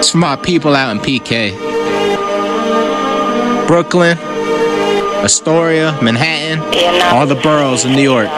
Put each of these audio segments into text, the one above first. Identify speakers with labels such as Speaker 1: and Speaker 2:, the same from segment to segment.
Speaker 1: It's for my people out in PK. Brooklyn, Astoria, Manhattan, all the boroughs in New York.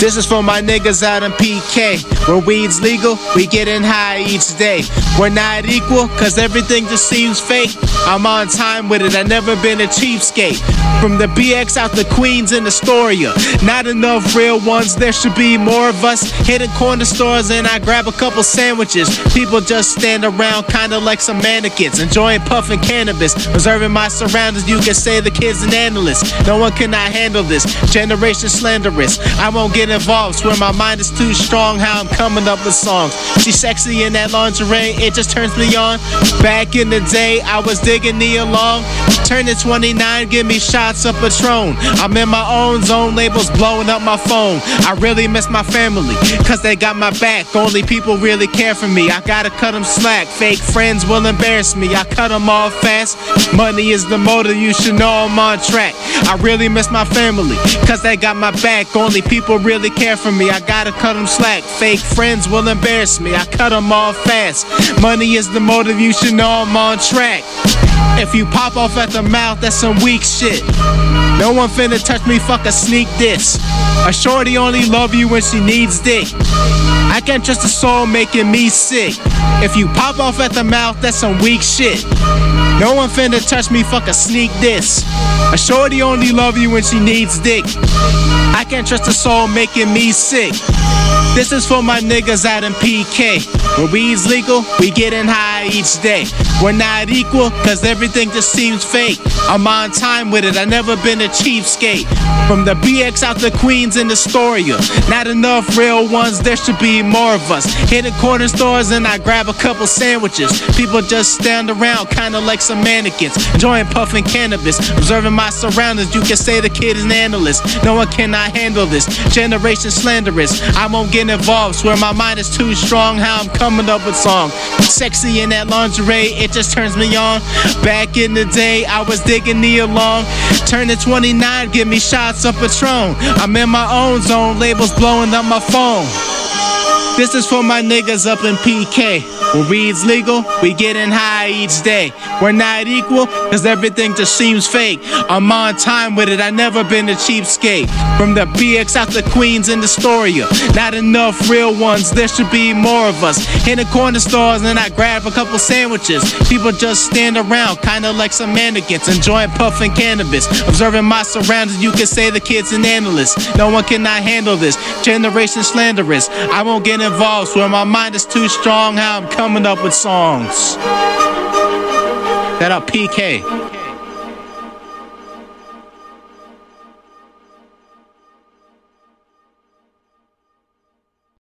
Speaker 1: This is for my niggas out in PK. Where weed's legal, we getting high each day. We're not equal, cause everything just seems fake. I'm on time with it, I never been a cheapskate. From the BX out the Queens and Astoria. Not enough real ones, there should be more of us. Hitting corner stores and I grab a couple sandwiches. People just stand around kinda like some mannequins. Enjoying puffing cannabis. Observing my surroundings, you can say the kid's an analyst. No one cannot handle this. Generation slanderous. I won't get involved, Where my mind is too strong. How I'm coming up with songs. She's sexy in that lingerie, it just turns me on. Back in the day, I was digging the along. Turning 29, give me shots of Patron. I'm in my own zone, labels blowing up my phone. I really miss my family, cause they got my back. Only people really care for me. I gotta cut them slack. Fake friends will embarrass me. I cut them off fast. Money is the motive, you should know I'm on track. I really miss my family, cause they got my back. Only people really care for me. I gotta cut them slack. Fake friends will embarrass me. I cut them off fast. Money is the motive, you should know I'm on track. If you pop off at the mouth, that's some weak shit. No one finna touch me, fuck a sneak diss. A shorty only love you when she needs dick. I can't trust a soul making me sick. If you pop off at the mouth, that's some weak shit. No one finna touch me, fuck a sneak diss. A shorty only love you when she needs dick. I can't trust a soul making me sick. This is for my niggas out in PK. Where weed's legal, we getting high each day. We're not equal, cause everything just seems fake. I'm on time with it, I never been a cheapskate. From the BX out to Queens and Astoria. Not enough real ones, there should be more of us. Hitting corner stores and I grab a couple sandwiches. People just stand around, kinda like some mannequins. Enjoying puffing cannabis, observing my surroundings. You can say the kid is an analyst. No one cannot handle this. Generation slanderous. I won't get involved, swear my mind is too strong. How I'm coming up with song. Sexy in that lingerie, it just turns me on. Back in the day, I was digging the along. Turning 29, give me shots of Patron. I'm in my own zone, labels blowing up my phone. This is for my niggas up in PK. Where weed's legal, we getting high each day. We're not equal, cause everything just seems fake. I'm on time with it, I never been a cheapskate. From the BX out to Queens and Astoria. Not enough real ones, there should be more of us. In the corner stores and I grab a couple sandwiches. People just stand around, kinda like some mannequins, enjoying puffing cannabis. Observing my surroundings, you can say the kid's an analyst. No one cannot handle this. Generation slanderous. I won't get involved, swear my mind is too strong. How I'm coming up with songs. That up PK.